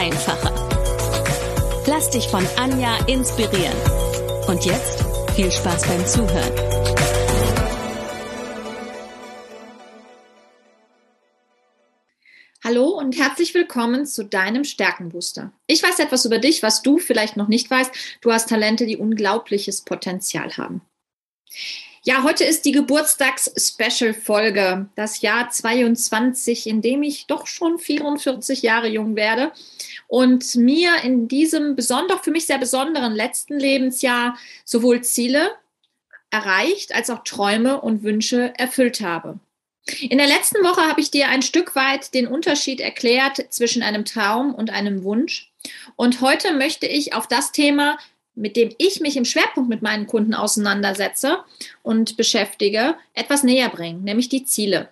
einfacher. Lass dich von Anja inspirieren. Und jetzt viel Spaß beim Zuhören. Hallo und herzlich willkommen zu deinem Stärkenbooster. Ich weiß etwas über dich, was du vielleicht noch nicht weißt. Du hast Talente, die unglaubliches Potenzial haben. Ja, heute ist die Geburtstags-Special-Folge, das Jahr 22, in dem ich doch schon 44 Jahre jung werde und mir in diesem besonders, für mich sehr besonderen letzten Lebensjahr sowohl Ziele erreicht als auch Träume und Wünsche erfüllt habe. In der letzten Woche habe ich dir ein Stück weit den Unterschied erklärt zwischen einem Traum und einem Wunsch. Und heute möchte ich auf das Thema mit dem ich mich im Schwerpunkt mit meinen Kunden auseinandersetze und beschäftige, etwas näher bringen, nämlich die Ziele.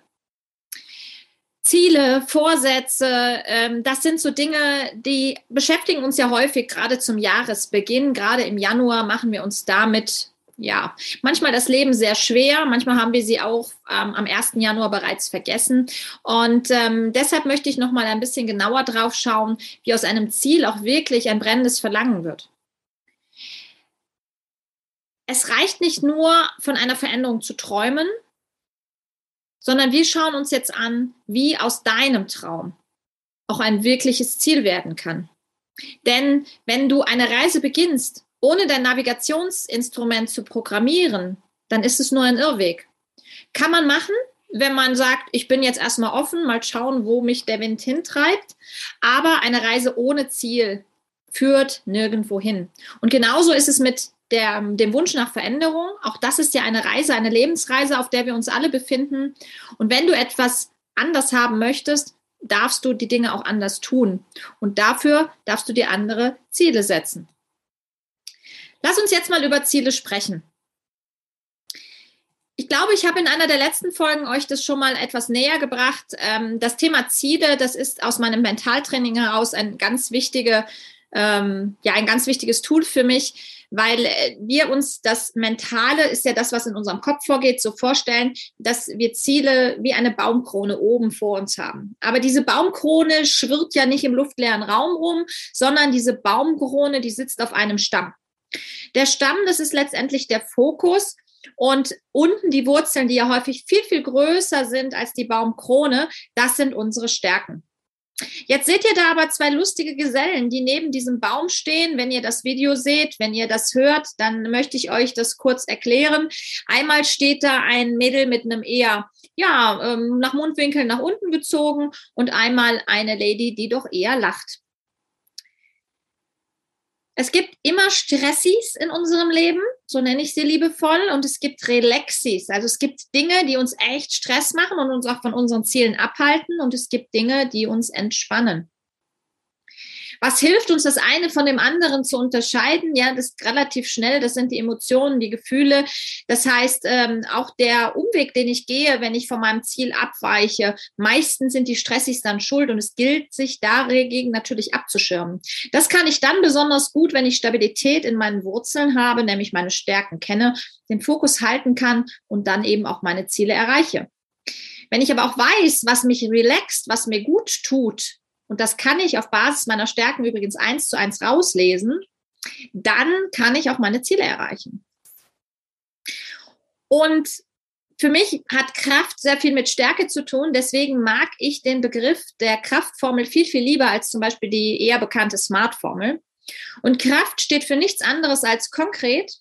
Ziele, Vorsätze, ähm, das sind so Dinge, die beschäftigen uns ja häufig gerade zum Jahresbeginn. Gerade im Januar machen wir uns damit, ja, manchmal das Leben sehr schwer. Manchmal haben wir sie auch ähm, am 1. Januar bereits vergessen. Und ähm, deshalb möchte ich noch mal ein bisschen genauer drauf schauen, wie aus einem Ziel auch wirklich ein brennendes Verlangen wird es reicht nicht nur von einer Veränderung zu träumen, sondern wir schauen uns jetzt an, wie aus deinem Traum auch ein wirkliches Ziel werden kann. Denn wenn du eine Reise beginnst, ohne dein Navigationsinstrument zu programmieren, dann ist es nur ein Irrweg. Kann man machen, wenn man sagt, ich bin jetzt erstmal offen, mal schauen, wo mich der Wind hintreibt. Aber eine Reise ohne Ziel führt nirgendwo hin. Und genauso ist es mit der, dem Wunsch nach Veränderung. Auch das ist ja eine Reise, eine Lebensreise, auf der wir uns alle befinden. Und wenn du etwas anders haben möchtest, darfst du die Dinge auch anders tun. Und dafür darfst du dir andere Ziele setzen. Lass uns jetzt mal über Ziele sprechen. Ich glaube, ich habe in einer der letzten Folgen euch das schon mal etwas näher gebracht. Ähm, das Thema Ziele, das ist aus meinem Mentaltraining heraus ein ganz wichtige, ähm, ja, ein ganz wichtiges Tool für mich weil äh, wir uns das Mentale ist ja das, was in unserem Kopf vorgeht, so vorstellen, dass wir Ziele wie eine Baumkrone oben vor uns haben. Aber diese Baumkrone schwirrt ja nicht im luftleeren Raum rum, sondern diese Baumkrone, die sitzt auf einem Stamm. Der Stamm, das ist letztendlich der Fokus. Und unten die Wurzeln, die ja häufig viel, viel größer sind als die Baumkrone, das sind unsere Stärken. Jetzt seht ihr da aber zwei lustige Gesellen, die neben diesem Baum stehen. Wenn ihr das Video seht, wenn ihr das hört, dann möchte ich euch das kurz erklären. Einmal steht da ein Mädel mit einem eher, ja, ähm, nach Mundwinkeln nach unten gezogen und einmal eine Lady, die doch eher lacht. Es gibt immer Stressis in unserem Leben, so nenne ich sie liebevoll, und es gibt Relaxis. Also es gibt Dinge, die uns echt Stress machen und uns auch von unseren Zielen abhalten, und es gibt Dinge, die uns entspannen. Was hilft uns, das eine von dem anderen zu unterscheiden? Ja, das ist relativ schnell. Das sind die Emotionen, die Gefühle. Das heißt, ähm, auch der Umweg, den ich gehe, wenn ich von meinem Ziel abweiche, meistens sind die Stressis dann schuld und es gilt, sich dagegen natürlich abzuschirmen. Das kann ich dann besonders gut, wenn ich Stabilität in meinen Wurzeln habe, nämlich meine Stärken kenne, den Fokus halten kann und dann eben auch meine Ziele erreiche. Wenn ich aber auch weiß, was mich relaxt, was mir gut tut, und das kann ich auf Basis meiner Stärken übrigens eins zu eins rauslesen, dann kann ich auch meine Ziele erreichen. Und für mich hat Kraft sehr viel mit Stärke zu tun. Deswegen mag ich den Begriff der Kraftformel viel, viel lieber als zum Beispiel die eher bekannte Smart-Formel. Und Kraft steht für nichts anderes als konkret,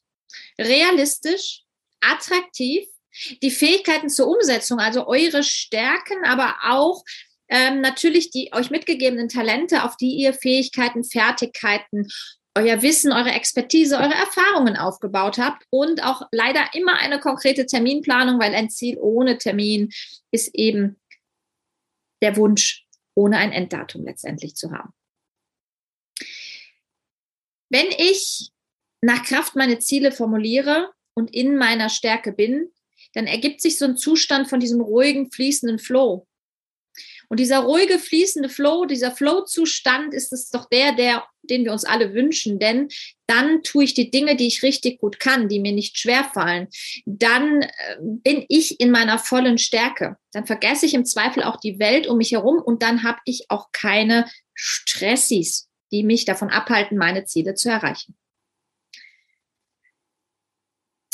realistisch, attraktiv, die Fähigkeiten zur Umsetzung, also eure Stärken, aber auch ähm, natürlich die euch mitgegebenen Talente, auf die ihr Fähigkeiten, Fertigkeiten, euer Wissen, eure Expertise, eure Erfahrungen aufgebaut habt und auch leider immer eine konkrete Terminplanung, weil ein Ziel ohne Termin ist eben der Wunsch, ohne ein Enddatum letztendlich zu haben. Wenn ich nach Kraft meine Ziele formuliere und in meiner Stärke bin, dann ergibt sich so ein Zustand von diesem ruhigen, fließenden Flow. Und dieser ruhige, fließende Flow, dieser Flow-Zustand ist es doch der, der, den wir uns alle wünschen, denn dann tue ich die Dinge, die ich richtig gut kann, die mir nicht schwerfallen. Dann äh, bin ich in meiner vollen Stärke. Dann vergesse ich im Zweifel auch die Welt um mich herum und dann habe ich auch keine Stressis, die mich davon abhalten, meine Ziele zu erreichen.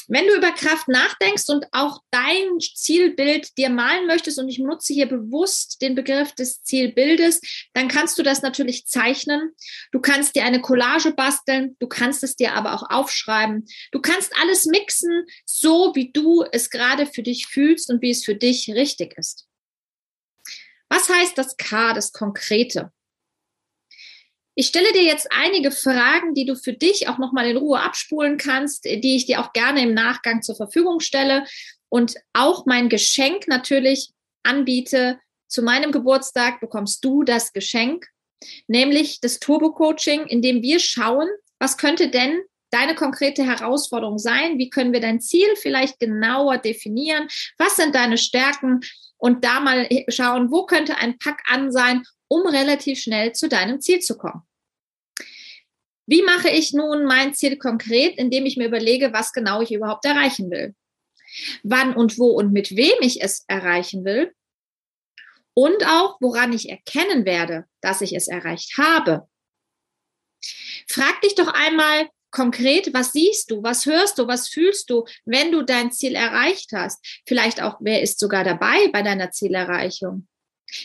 Wenn du über Kraft nachdenkst und auch dein Zielbild dir malen möchtest, und ich nutze hier bewusst den Begriff des Zielbildes, dann kannst du das natürlich zeichnen. Du kannst dir eine Collage basteln, du kannst es dir aber auch aufschreiben. Du kannst alles mixen, so wie du es gerade für dich fühlst und wie es für dich richtig ist. Was heißt das K, das Konkrete? Ich stelle dir jetzt einige Fragen, die du für dich auch nochmal in Ruhe abspulen kannst, die ich dir auch gerne im Nachgang zur Verfügung stelle und auch mein Geschenk natürlich anbiete. Zu meinem Geburtstag bekommst du das Geschenk, nämlich das Turbo Coaching, in dem wir schauen, was könnte denn deine konkrete Herausforderung sein? Wie können wir dein Ziel vielleicht genauer definieren? Was sind deine Stärken? Und da mal schauen, wo könnte ein Pack an sein, um relativ schnell zu deinem Ziel zu kommen. Wie mache ich nun mein Ziel konkret, indem ich mir überlege, was genau ich überhaupt erreichen will? Wann und wo und mit wem ich es erreichen will? Und auch, woran ich erkennen werde, dass ich es erreicht habe. Frag dich doch einmal konkret, was siehst du, was hörst du, was fühlst du, wenn du dein Ziel erreicht hast? Vielleicht auch, wer ist sogar dabei bei deiner Zielerreichung?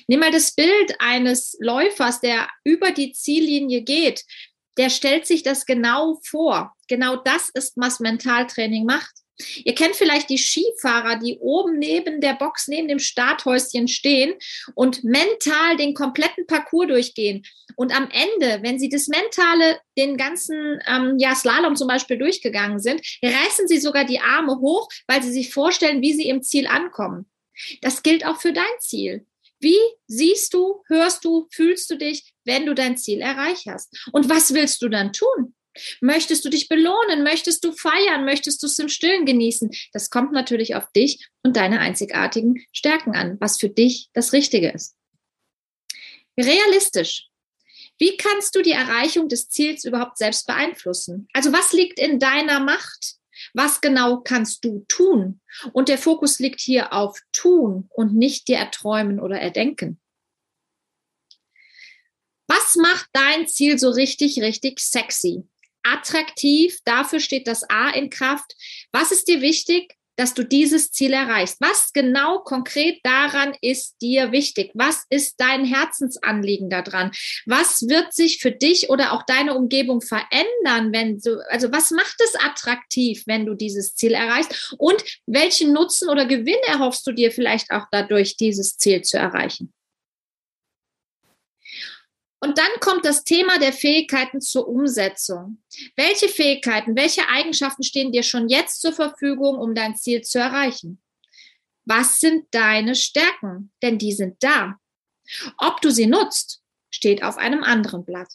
Nimm mal das Bild eines Läufers, der über die Ziellinie geht. Der stellt sich das genau vor. Genau das ist, was Mentaltraining macht. Ihr kennt vielleicht die Skifahrer, die oben neben der Box, neben dem Starthäuschen stehen und mental den kompletten Parcours durchgehen. Und am Ende, wenn sie das Mentale, den ganzen ähm, ja, Slalom zum Beispiel durchgegangen sind, reißen sie sogar die Arme hoch, weil sie sich vorstellen, wie sie im Ziel ankommen. Das gilt auch für dein Ziel. Wie siehst du, hörst du, fühlst du dich, wenn du dein Ziel erreicht hast? Und was willst du dann tun? Möchtest du dich belohnen? Möchtest du feiern? Möchtest du es im Stillen genießen? Das kommt natürlich auf dich und deine einzigartigen Stärken an, was für dich das Richtige ist. Realistisch. Wie kannst du die Erreichung des Ziels überhaupt selbst beeinflussen? Also was liegt in deiner Macht? Was genau kannst du tun? Und der Fokus liegt hier auf tun und nicht dir erträumen oder erdenken. Was macht dein Ziel so richtig, richtig sexy? Attraktiv, dafür steht das A in Kraft. Was ist dir wichtig? Dass du dieses Ziel erreichst. Was genau konkret daran ist dir wichtig? Was ist dein Herzensanliegen daran? Was wird sich für dich oder auch deine Umgebung verändern, wenn du, also was macht es attraktiv, wenn du dieses Ziel erreichst? Und welchen Nutzen oder Gewinn erhoffst du dir vielleicht auch dadurch, dieses Ziel zu erreichen? Und dann kommt das Thema der Fähigkeiten zur Umsetzung. Welche Fähigkeiten, welche Eigenschaften stehen dir schon jetzt zur Verfügung, um dein Ziel zu erreichen? Was sind deine Stärken? Denn die sind da. Ob du sie nutzt, steht auf einem anderen Blatt.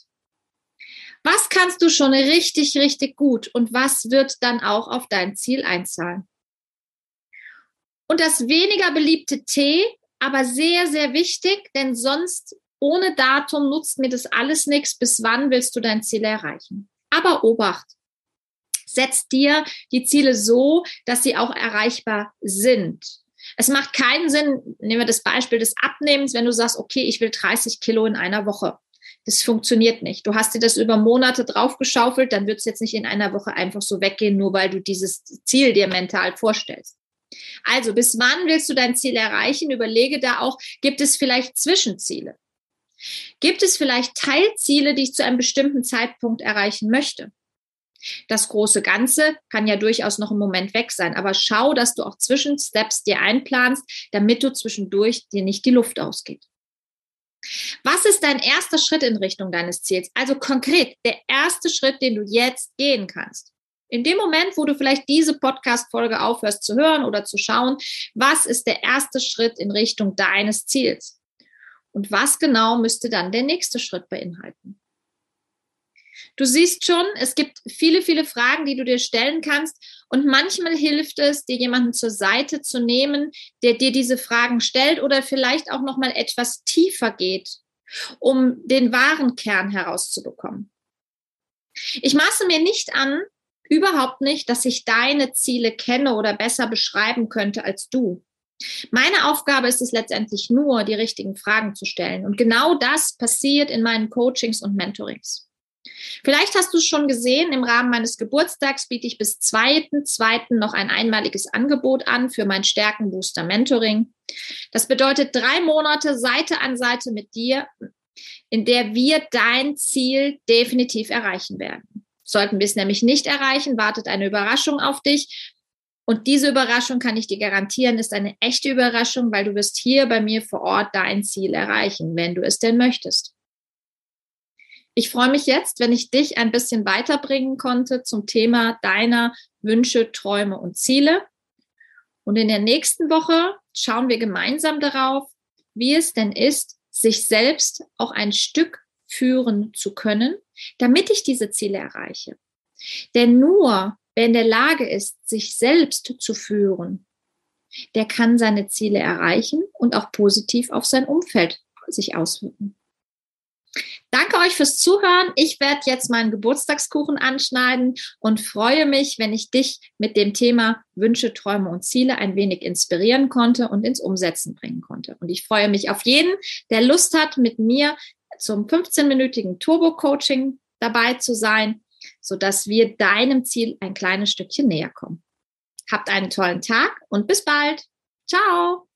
Was kannst du schon richtig, richtig gut und was wird dann auch auf dein Ziel einzahlen? Und das weniger beliebte T, aber sehr, sehr wichtig, denn sonst ohne Datum nutzt mir das alles nichts. Bis wann willst du dein Ziel erreichen? Aber Obacht. Setz dir die Ziele so, dass sie auch erreichbar sind. Es macht keinen Sinn, nehmen wir das Beispiel des Abnehmens, wenn du sagst, okay, ich will 30 Kilo in einer Woche. Das funktioniert nicht. Du hast dir das über Monate draufgeschaufelt, dann wird es jetzt nicht in einer Woche einfach so weggehen, nur weil du dieses Ziel dir mental vorstellst. Also, bis wann willst du dein Ziel erreichen? Überlege da auch, gibt es vielleicht Zwischenziele? Gibt es vielleicht Teilziele, die ich zu einem bestimmten Zeitpunkt erreichen möchte? Das große Ganze kann ja durchaus noch einen Moment weg sein, aber schau, dass du auch Zwischensteps dir einplanst, damit du zwischendurch dir nicht die Luft ausgeht. Was ist dein erster Schritt in Richtung deines Ziels? Also konkret, der erste Schritt, den du jetzt gehen kannst. In dem Moment, wo du vielleicht diese Podcast-Folge aufhörst zu hören oder zu schauen, was ist der erste Schritt in Richtung deines Ziels? Und was genau müsste dann der nächste Schritt beinhalten? Du siehst schon, es gibt viele, viele Fragen, die du dir stellen kannst. Und manchmal hilft es, dir jemanden zur Seite zu nehmen, der dir diese Fragen stellt oder vielleicht auch noch mal etwas tiefer geht, um den wahren Kern herauszubekommen. Ich maße mir nicht an, überhaupt nicht, dass ich deine Ziele kenne oder besser beschreiben könnte als du. Meine Aufgabe ist es letztendlich nur, die richtigen Fragen zu stellen. Und genau das passiert in meinen Coachings und Mentorings. Vielleicht hast du es schon gesehen, im Rahmen meines Geburtstags biete ich bis 2.2. noch ein einmaliges Angebot an für mein Stärkenbooster Mentoring. Das bedeutet drei Monate Seite an Seite mit dir, in der wir dein Ziel definitiv erreichen werden. Sollten wir es nämlich nicht erreichen, wartet eine Überraschung auf dich. Und diese Überraschung kann ich dir garantieren, ist eine echte Überraschung, weil du wirst hier bei mir vor Ort dein Ziel erreichen, wenn du es denn möchtest. Ich freue mich jetzt, wenn ich dich ein bisschen weiterbringen konnte zum Thema deiner Wünsche, Träume und Ziele. Und in der nächsten Woche schauen wir gemeinsam darauf, wie es denn ist, sich selbst auch ein Stück führen zu können, damit ich diese Ziele erreiche. Denn nur wer in der Lage ist, sich selbst zu führen, der kann seine Ziele erreichen und auch positiv auf sein Umfeld sich auswirken. Danke euch fürs Zuhören. Ich werde jetzt meinen Geburtstagskuchen anschneiden und freue mich, wenn ich dich mit dem Thema Wünsche, Träume und Ziele ein wenig inspirieren konnte und ins Umsetzen bringen konnte. Und ich freue mich auf jeden, der Lust hat, mit mir zum 15-minütigen Turbo-Coaching dabei zu sein, sodass wir deinem Ziel ein kleines Stückchen näher kommen. Habt einen tollen Tag und bis bald. Ciao.